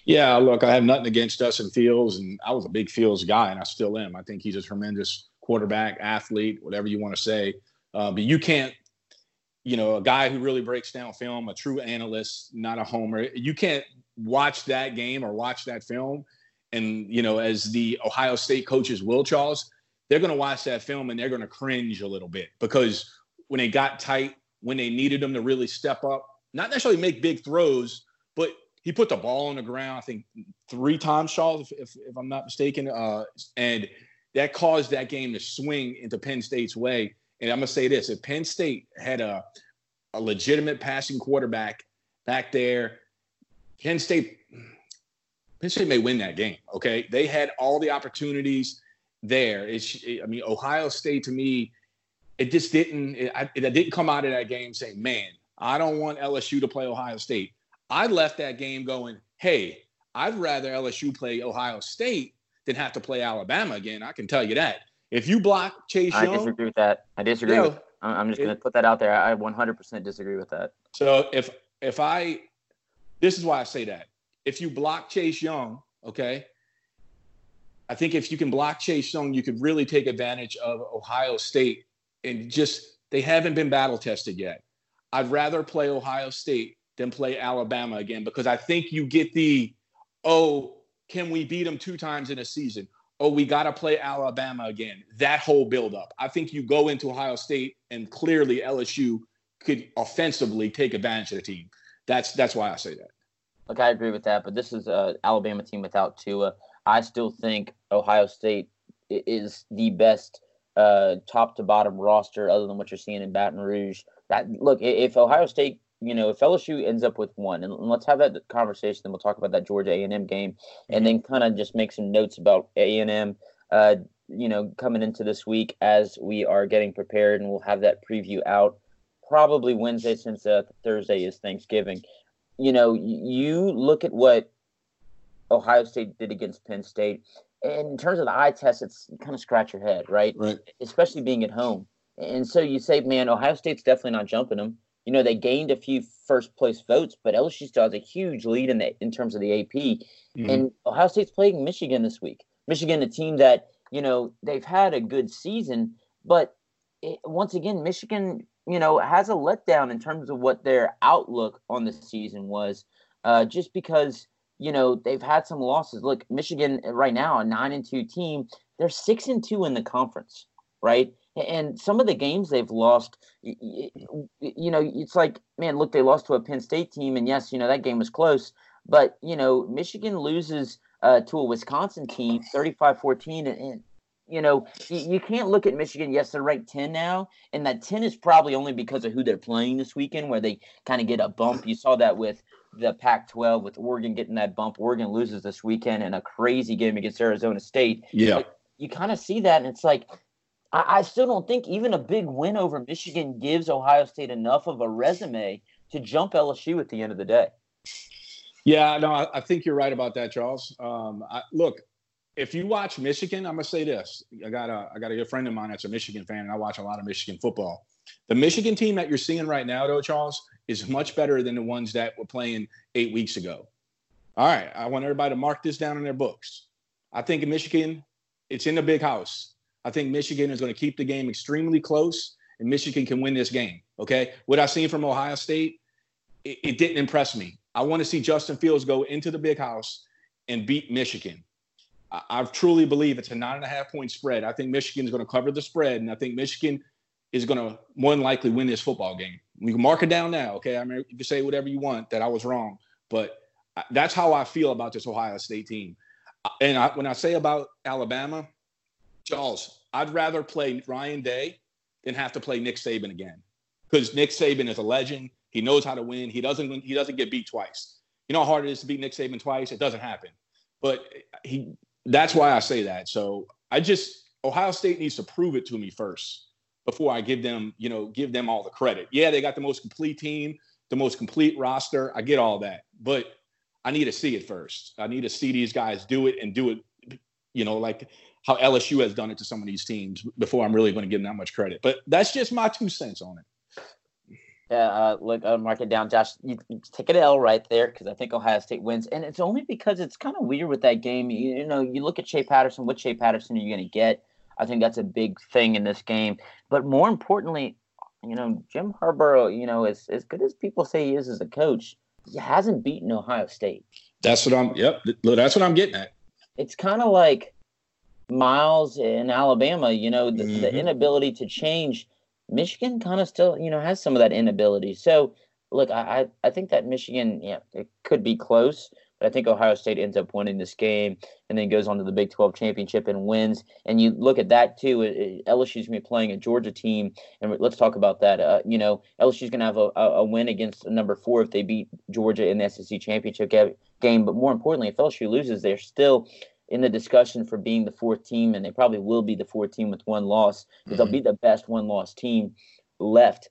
Yeah, look, I have nothing against Justin Fields, and I was a big Fields guy, and I still am. I think he's a tremendous quarterback, athlete, whatever you want to say. Uh, but you can't you know, a guy who really breaks down film, a true analyst, not a homer. You can't watch that game or watch that film. And, you know, as the Ohio State coaches will, Charles, they're going to watch that film and they're going to cringe a little bit because when they got tight, when they needed them to really step up, not necessarily make big throws, but he put the ball on the ground, I think three times, Charles, if, if, if I'm not mistaken. Uh, and that caused that game to swing into Penn State's way. And I'm gonna say this: if Penn State had a a legitimate passing quarterback back there, Penn State Penn State may win that game. Okay, they had all the opportunities there. It's, I mean, Ohio State to me, it just didn't. It, it didn't come out of that game saying, "Man, I don't want LSU to play Ohio State." I left that game going, "Hey, I'd rather LSU play Ohio State than have to play Alabama again." I can tell you that. If you block Chase Young, I disagree with that. I disagree. You know, with, I'm just going to put that out there. I 100% disagree with that. So if if I, this is why I say that. If you block Chase Young, okay, I think if you can block Chase Young, you could really take advantage of Ohio State and just they haven't been battle tested yet. I'd rather play Ohio State than play Alabama again because I think you get the oh, can we beat them two times in a season? Oh, we got to play Alabama again. That whole buildup. I think you go into Ohio State and clearly LSU could offensively take advantage of the team. That's that's why I say that. Look, I agree with that, but this is a Alabama team without Tua. I still think Ohio State is the best uh, top to bottom roster, other than what you're seeing in Baton Rouge. That look, if Ohio State you know, if LSU ends up with one, and let's have that conversation, then we'll talk about that Georgia A and M game, mm-hmm. and then kind of just make some notes about A and M. Uh, you know, coming into this week as we are getting prepared, and we'll have that preview out probably Wednesday since uh, Thursday is Thanksgiving. You know, you look at what Ohio State did against Penn State. And in terms of the eye test, it's kind of scratch your head, right? Right. Especially being at home. And so you say, man, Ohio State's definitely not jumping them you know, they gained a few first place votes, but LSU still has a huge lead in the, in terms of the AP. Mm-hmm. And Ohio State's playing Michigan this week. Michigan, a team that you know they've had a good season, but it, once again, Michigan, you know, has a letdown in terms of what their outlook on the season was, uh, just because you know they've had some losses. Look, Michigan right now, a nine and two team, they're six and two in the conference, right? And some of the games they've lost, you, you know, it's like, man, look, they lost to a Penn State team, and yes, you know that game was close, but you know, Michigan loses uh, to a Wisconsin team, 35-14, and, and you know, you, can't look at Michigan. Yes, they're ranked 10 now, and that 10 is probably only because of who they're playing this weekend, where they kind of get a bump. You saw that with the Pac 12, with Oregon getting that bump. Oregon loses this weekend in a crazy game against Arizona State. Yeah. You kind of see that, and it's like, I, I still don't think even a big win over Michigan gives Ohio State enough of a resume to jump LSU at the end of the day. Yeah, no, I, I think you're right about that, Charles. Um, I, look, if you watch Michigan, I'm gonna say this. I got a I got a good friend of mine that's a Michigan fan, and I watch a lot of Michigan football. The Michigan team that you're seeing right now, though, Charles, is much better than the ones that were playing eight weeks ago. All right, I want everybody to mark this down in their books. I think in Michigan, it's in the big house. I think Michigan is going to keep the game extremely close, and Michigan can win this game. Okay. What I've seen from Ohio State, it, it didn't impress me. I want to see Justin Fields go into the big house and beat Michigan. I, I truly believe it's a nine and a half point spread. I think Michigan is going to cover the spread, and I think Michigan is going to more than likely win this football game. We can mark it down now. Okay. I mean, you can say whatever you want that I was wrong, but that's how I feel about this Ohio State team. And I, when I say about Alabama, Charles, I'd rather play Ryan Day than have to play Nick Saban again. Because Nick Saban is a legend. He knows how to win. He doesn't he doesn't get beat twice. You know how hard it is to beat Nick Saban twice. It doesn't happen, but he. That's why I say that. So I just Ohio State needs to prove it to me first before I give them, you know, give them all the credit. Yeah, they got the most complete team, the most complete roster. I get all that, but I need to see it first. I need to see these guys do it and do it, you know, like how LSU has done it to some of these teams before I'm really going to give them that much credit. But that's just my two cents on it. Yeah, uh, look, I'll mark it down, Josh. You, take an L right there because I think Ohio State wins, and it's only because it's kind of weird with that game. You, you, know, you look at Shea Patterson. What Shea Patterson are you going to get? I think that's a big thing in this game. But more importantly, you know, Jim Harbaugh, you know, as as good as people say he is as a coach, he hasn't beaten Ohio State. That's what I'm. Yep, that's what I'm getting at. It's kind of like Miles in Alabama. You know, the, mm-hmm. the inability to change Michigan kind of still, you know, has some of that inability. So, look, I, I think that Michigan, yeah, it could be close, but I think Ohio State ends up winning this game and then goes on to the Big 12 championship and wins. And you look at that too. LSU's going to be playing a Georgia team, and let's talk about that. Uh, you know, LSU's going to have a, a win against number four if they beat Georgia in the SEC championship game. But more importantly, if LSU loses, they're still in the discussion for being the fourth team, and they probably will be the fourth team with one loss because mm-hmm. they'll be the best one loss team left.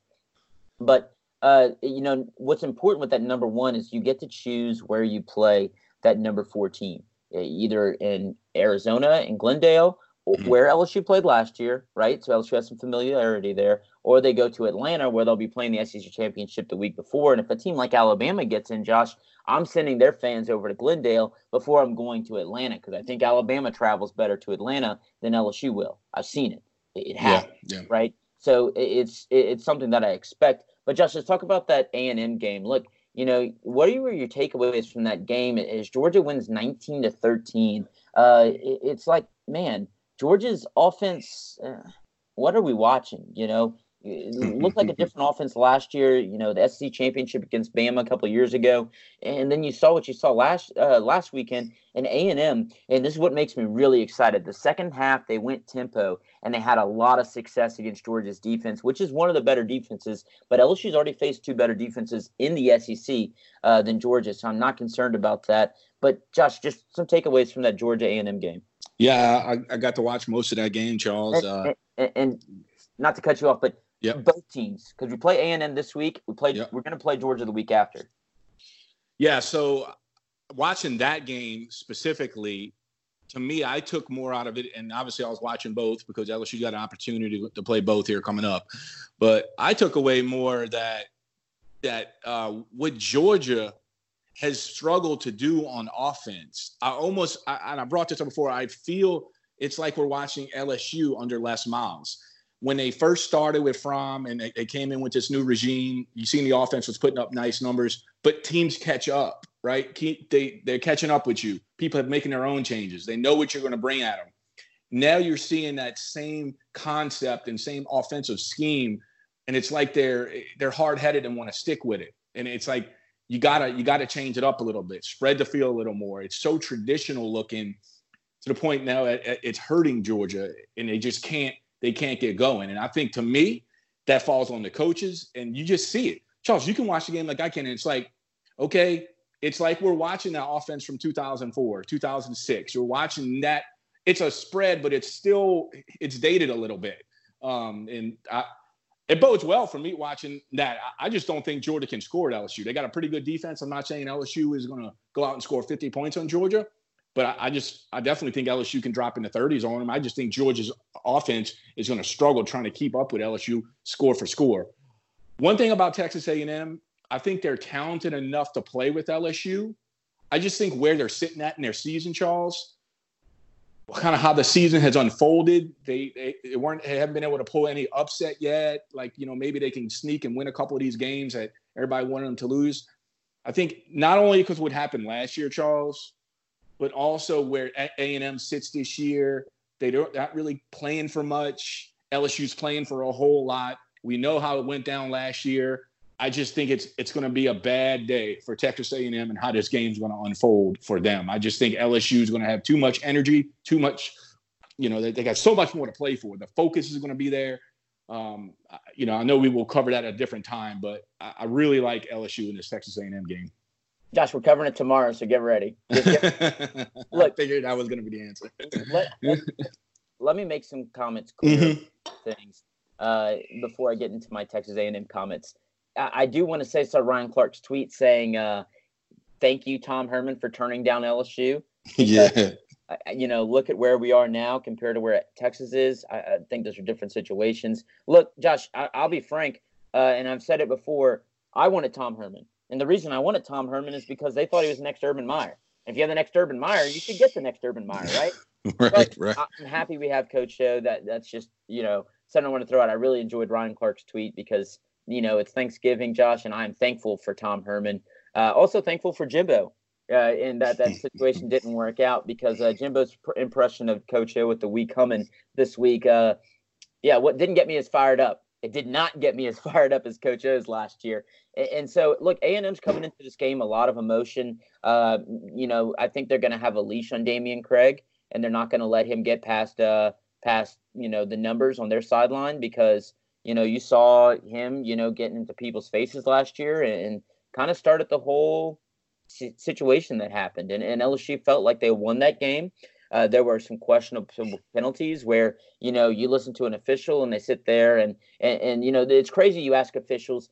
But uh, you know what's important with that number one is you get to choose where you play that number four team, either in Arizona in Glendale, mm-hmm. where LSU played last year, right? So LSU has some familiarity there, or they go to Atlanta where they'll be playing the SEC championship the week before. And if a team like Alabama gets in, Josh, I'm sending their fans over to Glendale before I'm going to Atlanta because I think Alabama travels better to Atlanta than LSU will. I've seen it. It happens, yeah, yeah. right? So it's it's something that I expect. But Josh, let's talk about that A and M game. Look, you know, what are your takeaways from that game? Is Georgia wins 19 to 13? Uh, it's like, man, Georgia's offense. Uh, what are we watching? You know, it looked like a different offense last year. You know, the SEC championship against Bama a couple years ago, and then you saw what you saw last uh, last weekend in A and M. And this is what makes me really excited. The second half, they went tempo, and they had a lot of success against Georgia's defense, which is one of the better defenses. But LSU's already faced two better defenses in the SEC uh, than Georgia, so I'm not concerned about that. But Josh, just some takeaways from that Georgia A and M game. Yeah, I, I, got to watch most of that game, Charles. And, uh, and, and not to cut you off, but Yep. Both teams, because we play A and M this week. We play. Yep. We're going to play Georgia the week after. Yeah. So watching that game specifically, to me, I took more out of it, and obviously I was watching both because LSU got an opportunity to, to play both here coming up. But I took away more that that uh, what Georgia has struggled to do on offense. I almost, I, and I brought this up before. I feel it's like we're watching LSU under Les Miles when they first started with Fromm and they, they, came in with this new regime, you seen the offense was putting up nice numbers, but teams catch up, right? They they're catching up with you. People are making their own changes. They know what you're going to bring at them. Now you're seeing that same concept and same offensive scheme, and it's like they're they're hard headed and want to stick with it. And it's like you gotta you gotta change it up a little bit, spread the field a little more. It's so traditional looking to the point now it's hurting Georgia, and they just can't they can't get going. And I think to me, that falls on the coaches, and you just see it. Charles, you can watch the game like I can, and it's like, okay, it's like we're watching that offense from 2004, 2006. You're watching that. It's a spread, but it's still it's dated a little bit. Um, and I, it bodes well for me watching that. I just don't think Georgia can score at LSU. They got a pretty good defense. I'm not saying LSU is going to go out and score 50 points on Georgia, but I, I, just I definitely think LSU can drop in the 30s on them. I just think Georgia's offense is going to struggle trying to keep up with LSU score for score. One thing about Texas A&M, I think they're talented enough to play with LSU. I just think where they're sitting at in their season, Charles, kind of how the season has unfolded. They, they, they weren't they haven't been able to pull any upset yet. Like you know maybe they can sneak and win a couple of these games that everybody wanted them to lose. I think not only because what happened last year, Charles, but also where A and M sits this year. They don't not really playing for much. LSU's playing for a whole lot. We know how it went down last year. I just think it's it's going to be a bad day for Texas A&M and how this game's going to unfold for them. I just think LSU is going to have too much energy, too much. You know, they, they got so much more to play for. The focus is going to be there. Um, you know, I know we will cover that at a different time, but I, I really like LSU in this Texas A&M game. Josh, we're covering it tomorrow, so get ready. Get, look, I figured that was going to be the answer. let, let, let, me make some comments clear mm-hmm. things uh, before I get into my Texas A&M comments. I, I do want to say so. Ryan Clark's tweet saying, uh, "Thank you, Tom Herman, for turning down LSU." yeah. You know, look at where we are now compared to where Texas is. I, I think those are different situations. Look, Josh, I, will be frank, uh, and I've said it before. I wanted Tom Herman. And the reason I wanted Tom Herman is because they thought he was the next Urban Meyer. If you have the next Urban Meyer, you should get the next Urban Meyer, right? right, but right. I'm happy we have Coach O. That that's just you know something I want to throw out. I really enjoyed Ryan Clark's tweet because you know it's Thanksgiving, Josh, and I'm thankful for Tom Herman. Uh, also thankful for Jimbo. Uh, in that that situation didn't work out because uh, Jimbo's pr- impression of Coach O with the week coming this week, uh, yeah, what didn't get me as fired up it did not get me as fired up as Coach O's last year. And so, look, A and M's coming into this game a lot of emotion. Uh, you know, I think they're going to have a leash on Dameyune Craig, and they're not going to let him get past uh, past you know the numbers on their sideline because you know you saw him you know getting into people's faces last year and, and kind of started the whole situation that happened. And, and LSU felt like they won that game. Uh, there were some questionable penalties where you know you listen to an official and they sit there and and, and you know it's crazy. You ask officials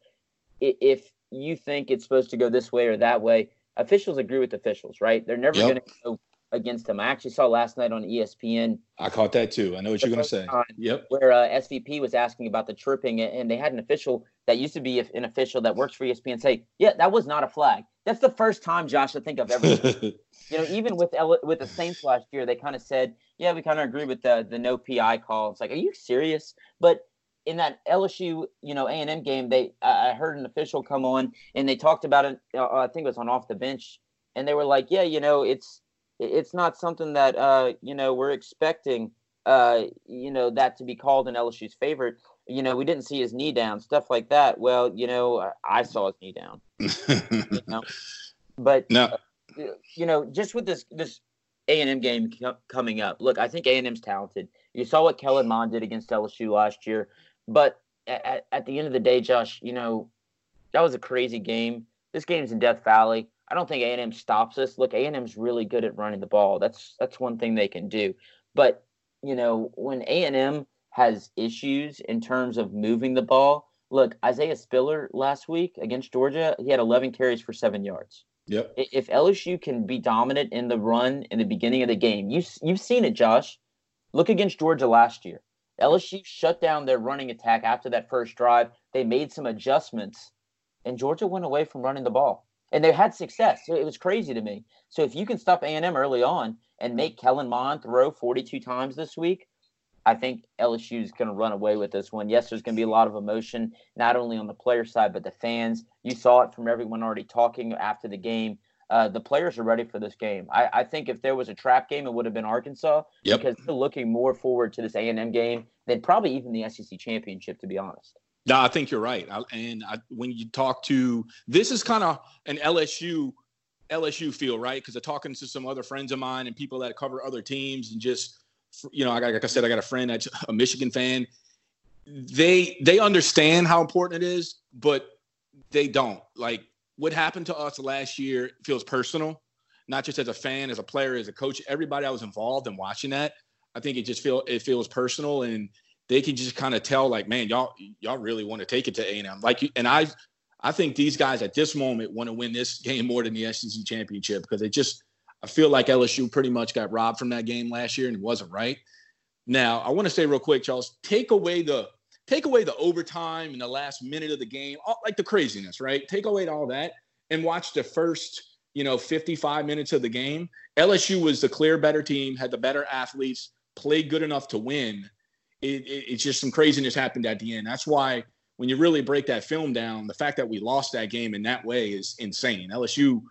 if you think it's supposed to go this way or that way. Officials agree with officials, right? They're never yep. going to go against them. I actually saw last night on ESPN. I caught that too. I know what you're going to say. Yep. Where uh, SVP was asking about the tripping, and they had an official that used to be an official that works for ESPN say, "Yeah, that was not a flag." That's the first time, Josh, I think I've ever. you know, even with L- with the Saints last year, they kind of said, "Yeah, we kind of agree with the the no PI call." It's like, are you serious? But in that LSU, you know, A and M game, they I heard an official come on and they talked about it. Uh, I think it was on off the bench, and they were like, "Yeah, you know, it's it's not something that uh, you know we're expecting." Uh, you know that to be called in LSU's favorite. You know, we didn't see his knee down, stuff like that. Well, you know, I saw his knee down. you know? But no uh, you know, just with this this A and M game coming up, look, I think A and M's talented. You saw what Kellen Mond did against LSU last year, but at, at the end of the day, Josh, you know, that was a crazy game. This game's in Death Valley. I don't think A and M stops us. Look, A and M's really good at running the ball. That's that's one thing they can do. But you know, when A and M has issues in terms of moving the ball, look, Isaiah Spiller last week against Georgia, he had 11 carries for seven yards. Yep. If LSU can be dominant in the run in the beginning of the game, you you've seen it, Josh. Look against Georgia last year. LSU shut down their running attack after that first drive. They made some adjustments, and Georgia went away from running the ball, and they had success. It was crazy to me. So if you can stop A and M early on and make Kellen Mond throw 42 times this week, I think LSU is going to run away with this one. Yes, there's going to be a lot of emotion, not only on the player side, but the fans. You saw it from everyone already talking after the game. Uh, the players are ready for this game. I, I, think if there was a trap game, it would have been Arkansas yep. because they're looking more forward to this A&M game than probably even the SEC championship, to be honest. No, I think you're right. I, and I, when you talk to this is kind of an LSU LSU feel, right? Because I'm talking to some other friends of mine and people that cover other teams and just you know, like I said, I got a friend that's a Michigan fan. They they understand how important it is, but they don't. Like what happened to us last year feels personal, not just as a fan, as a player, as a coach. Everybody I was involved in watching that, I think it just feel it feels personal, and they can just kind of tell, like, man, y'all y'all really want to take it to A and M. Like, and I I think these guys at this moment want to win this game more than the SEC championship because they just I feel like LSU pretty much got robbed from that game last year and it wasn't right. Now, I want to say real quick, Charles, take away the take away the overtime and the last minute of the game, all, like the craziness, right? Take away all that and watch the first, you know, 55 minutes of the game. LSU was the clear better team, had the better athletes, played good enough to win. It, it, it's just some craziness happened at the end. That's why when you really break that film down, the fact that we lost that game in that way is insane. LSU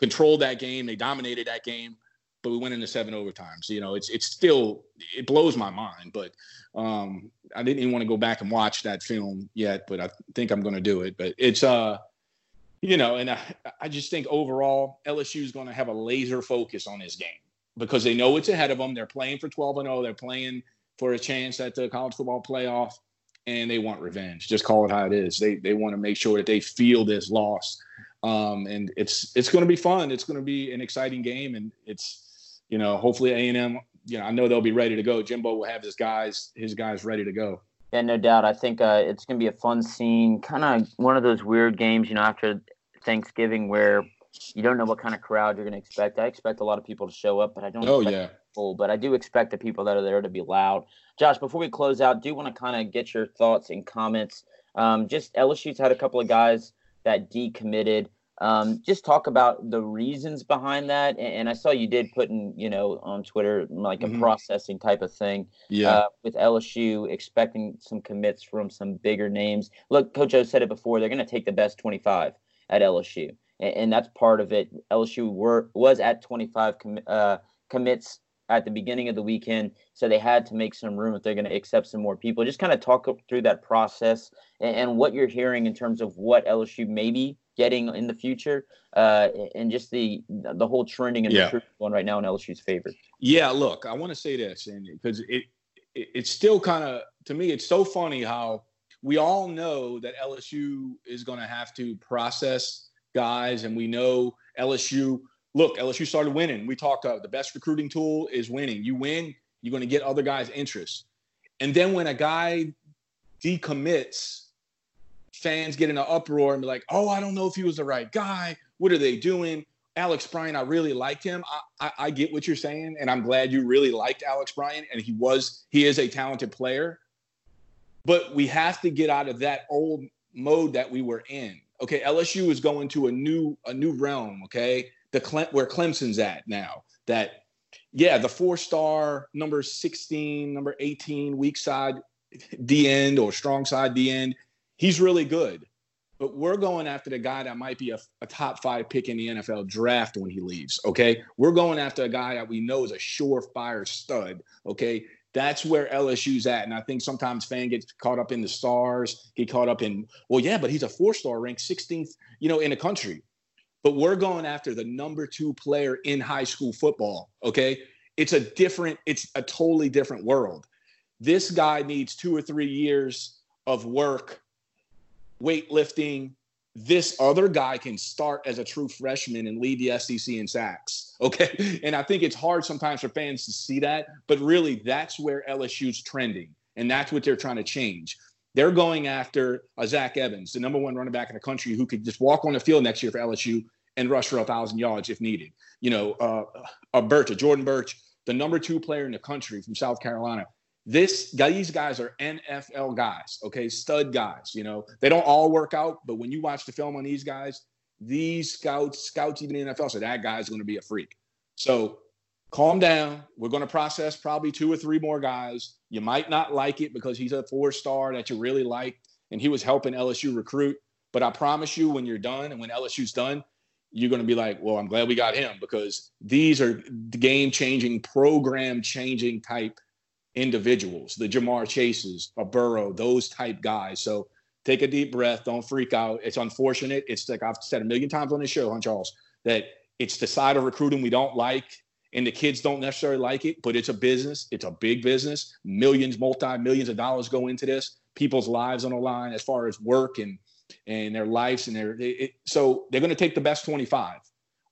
controlled that game. They dominated that game, but we went into seven overtimes. You know, it's it's still it blows my mind. But um, I didn't even want to go back and watch that film yet, but I think I'm going to do it. But it's uh, you know, and I, I just think overall LSU is going to have a laser focus on this game because they know it's ahead of them. They're playing for 12 and 0. They're playing for a chance at the college football playoff, and they want revenge. Just call it how it is. They they want to make sure that they feel this loss Um, and it's it's going to be fun. It's going to be an exciting game, and it's you know hopefully A and M. You know I know they'll be ready to go. Jimbo will have his guys his guys ready to go. Yeah, no doubt. I think uh, it's going to be a fun scene. Kind of one of those weird games, you know, after Thanksgiving where you don't know what kind of crowd you're going to expect. I expect a lot of people to show up, but I don't. Oh yeah. Full, but I do expect the people that are there to be loud. Josh, before we close out, do want to kind of get your thoughts and comments. Um, just LSU's had a couple of guys that decommitted. Um, just talk about the reasons behind that. And, and, I saw you did put in, you know, on Twitter like a mm-hmm. processing type of thing. Yeah. Uh, with LSU expecting some commits from some bigger names. Look, Coach O said it before. They're going to take the best 25 at LSU, and, and that's part of it. LSU were was at 25 com, uh, commits at the beginning of the weekend, so they had to make some room if they're going to accept some more people. Just kind of talk through that process and, and what you're hearing in terms of what LSU maybe getting in the future, uh, and just the the whole trending and yeah. going right now in LSU's favor. Yeah, look, I want to say this, and because it, it it's still kind of to me, it's so funny how we all know that LSU is going to have to process guys, and we know LSU. Look, LSU started winning. We talked about the best recruiting tool is winning. You win, you're going to get other guys' interest. And then when a guy decommits, fans get in an uproar and be like, oh, I don't know if he was the right guy. What are they doing? Alex Bryant, I really liked him. I, I, I, get what you're saying, and I'm glad you really liked Alex Bryant, and he was he is a talented player. But we have to get out of that old mode that we were in. Okay, LSU is going to a new a new realm. Okay, the Cle- where Clemson's at now. That yeah, the four star number 16, number 18, weak side D end or strong side D end he's really good. But we're going after the guy that might be a, a, top five pick in the NFL draft when he leaves. Okay. We're going after a guy that we know is a surefire stud. Okay. That's where LSU's at. And I think sometimes fan gets caught up in the stars, get caught up in, well, yeah, but he's a four star ranked 16th, you know, in the country. But we're going after the number two player in high school football. Okay. It's a different, it's a totally different world. This guy needs two or three years of work weightlifting. This other guy can start as a true freshman and lead the SEC in sacks. Okay. And I think it's hard sometimes for fans to see that, but really that's where LSU's trending. And that's what they're trying to change. They're going after a Zach Evans, the number one running back in the country, who could just walk on the field next year for LSU and rush for a thousand yards if needed. You know, uh, a Burch, a Jordan Burch, the number two player in the country from South Carolina, this these guys are NFL guys, okay, stud guys. You know, they don't all work out, but when you watch the film on these guys, these scouts, scouts even in the NFL, so that guy's going to be a freak. So calm down. We're going to process probably two or three more guys. You might not like it because he's a four star that you really like, and he was helping LSU recruit. But I promise you, when you're done and when LSU's done, you're going to be like, well, I'm glad we got him because these are game changing, program changing type individuals, the Ja'Marr Chases, a Burrow, those type guys. So take a deep breath. Don't freak out. It's unfortunate. It's like I've said a million times on this show, huh, Charles, that it's the side of recruiting we don't like. And the kids don't necessarily like it, but it's a business. It's a big business. Millions, multi millions of dollars go into this. People's lives on the line as far as work and and their lives and their it, so they're going to take the best 25.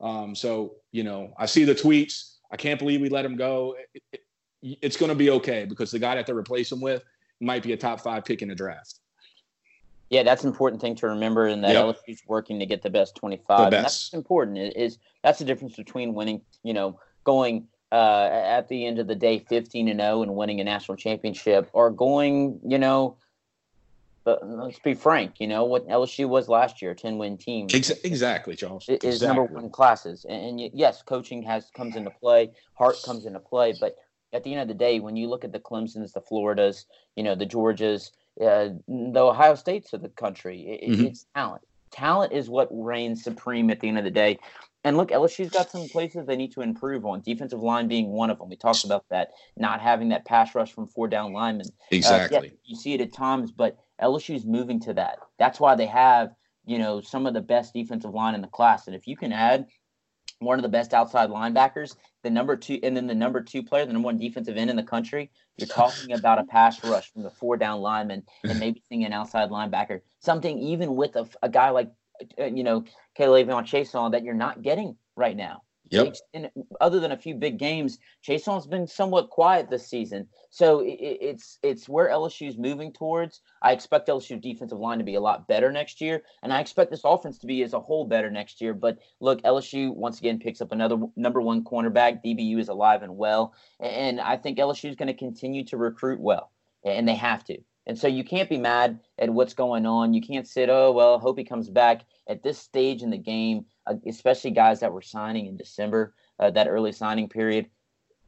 Um, so you know, I see the tweets. I can't believe we let him go. It, it, it's going to be okay because the guy that they replace him with might be a top five pick in the draft. Yeah, that's an important thing to remember, and that yep. LSU's working to get the best twenty-five. The best. that's important. Is that's the difference between winning, you know, going uh, at the end of the day fifteen and zero oh and winning a national championship, or going, you know, let's be frank, you know what LSU was last year, ten win team. Exactly, Charles. Is exactly. number one classes, and, and yes, coaching has comes into play, heart comes into play, but at the end of the day, when you look at the Clemson's, the Floridas, you know, the Georgias, uh, the Ohio States of the country, it, mm-hmm. it's talent. Talent is what reigns supreme at the end of the day. And look, LSU's got some places they need to improve on. Defensive line being one of them. We talked about that, not having that pass rush from four down linemen. Exactly. Uh, yeah, you see it at times, but LSU's moving to that. That's why they have, you know, some of the best defensive line in the class. And if you can add one of the best outside linebackers, the number two, and then the number two player, the number one defensive end in the country. You're talking about a pass rush from the four down lineman and maybe seeing an outside linebacker. Something even with a, a guy like Uh, you know, K'Lavon Chaisson that you're not getting right now. Yep. And other than a few big games, Chaisson's been somewhat quiet this season. So it, it's it's where LSU's moving towards. I expect LSU defensive line to be a lot better next year, and I expect this offense to be as a whole better next year. But look, LSU once again picks up another number one cornerback. DBU is alive and well, and I think LSU is going to continue to recruit well, and they have to. And so you can't be mad at what's going on. You can't sit, oh, well, hope he comes back at this stage in the game, uh, especially guys that were signing in December, uh, that early signing period.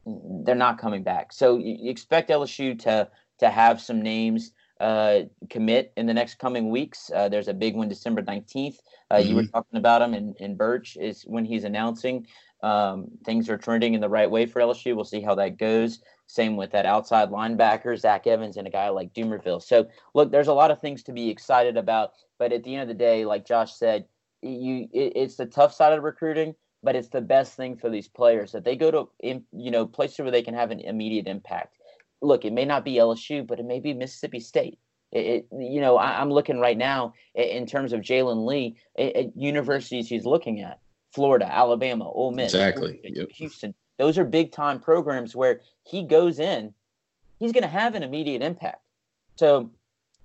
They're not coming back. So you expect LSU to to have some names uh, commit in the next coming weeks. Uh, there's a big one December 19th. Uh, mm-hmm. You were mm-hmm. talking about him, and, and Burch is when he's announcing. Um, things are trending in the right way for LSU. We'll see how that goes. Same with that outside linebacker, Zach Evans, and a guy like Doomerville. So, look, there's a lot of things to be excited about. But at the end of the day, like Josh said, you it, it's the tough side of recruiting, but it's the best thing for these players that they go to, you know, places where they can have an immediate impact. Look, it may not be LSU, but it may be Mississippi State. It, it, you know, I, am looking right now in terms of Jalen Lee at, universities he's looking at: Florida, Alabama, Ole Miss, exactly, yep. Houston. Those are big time programs where he goes in, he's going to have an immediate impact. So,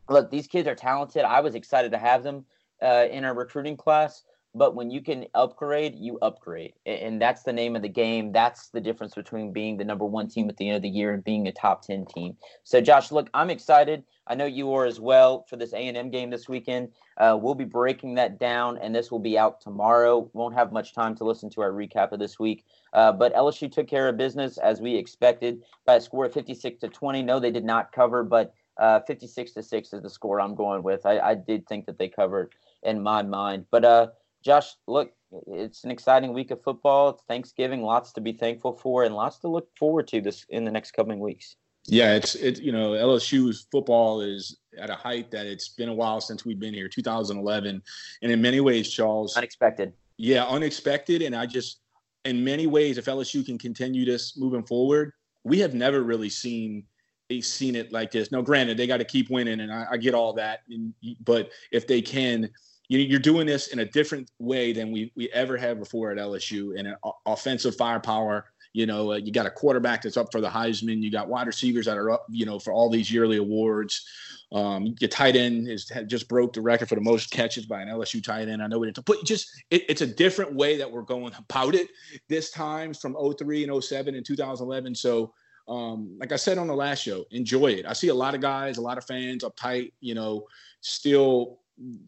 look, these kids are talented. I was excited to have them uh, in our recruiting class. But when you can upgrade, you upgrade. And that's the name of the game. That's the difference between being the number one team at the end of the year and being a top 10 team. So, Josh, look, I'm excited. I know you are as well for this A&M game this weekend. Uh, we'll be breaking that down, and this will be out tomorrow. Won't have much time to listen to our recap of this week. Uh, but LSU took care of business as we expected by a score of 56 to 20. No, they did not cover, but uh, 56 to 6 is the score I'm going with. I, I did think that they covered in my mind. But uh, Josh, look, it's an exciting week of football. It's Thanksgiving, lots to be thankful for, and lots to look forward to this in the next coming weeks. Yeah, it's it. You know, LSU's football is at a height that it's been a while since we've been here, 2011, and in many ways, Charles, unexpected. Yeah, unexpected, and I just, in many ways, if LSU can continue this moving forward, we have never really seen seen it like this. Now, granted, they got to keep winning, and I, I get all that, and, but if they can you are doing this in a different way than we we ever had before at LSU, and an offensive firepower. You know, uh, you got a quarterback that's up for the Heisman. You got wide receivers that are up, you know, for all these yearly awards. Um, your tight end is just broke the record for the most catches by an LSU tight end. I know it, but just it, it's a different way that we're going about it this time from 03 and 07 and 2011. So, um, like I said on the last show, enjoy it. I see a lot of guys, a lot of fans uptight, you know, still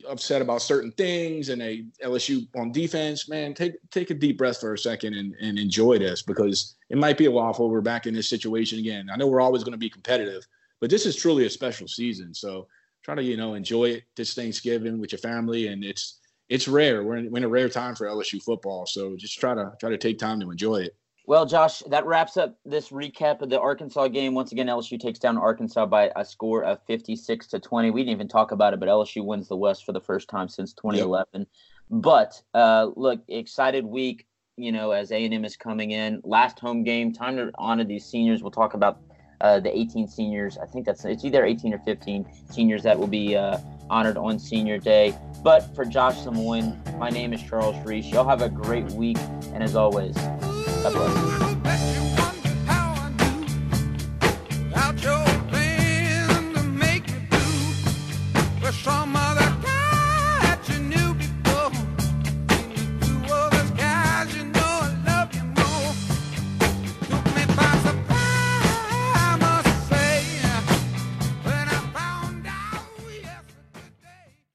upset about certain things and they LSU on defense, man, take take a deep breath for a second and, and enjoy this because it might be a while before we're back in this situation again. I know we're always going to be competitive, but this is truly a special season. So try to, you know, enjoy it this Thanksgiving with your family. And it's it's rare. We're in, we're in a rare time for LSU football. So just try to try to take time to enjoy it. Well, Josh, that wraps up this recap of the Arkansas game. Once again, LSU takes down Arkansas by a score of 56 to 20. We didn't even talk about it, but LSU wins the West for the first time since 2011. Yep. But uh, look, excited week. You know, as A and M is coming in, last home game. Time to honor these seniors. We'll talk about uh, the 18 seniors. I think that's it's either 18 or 15 seniors that will be uh, honored on Senior Day. But for Josh Samoin, my name is Charles Reese. Y'all have a great week, and as always. tatuajes.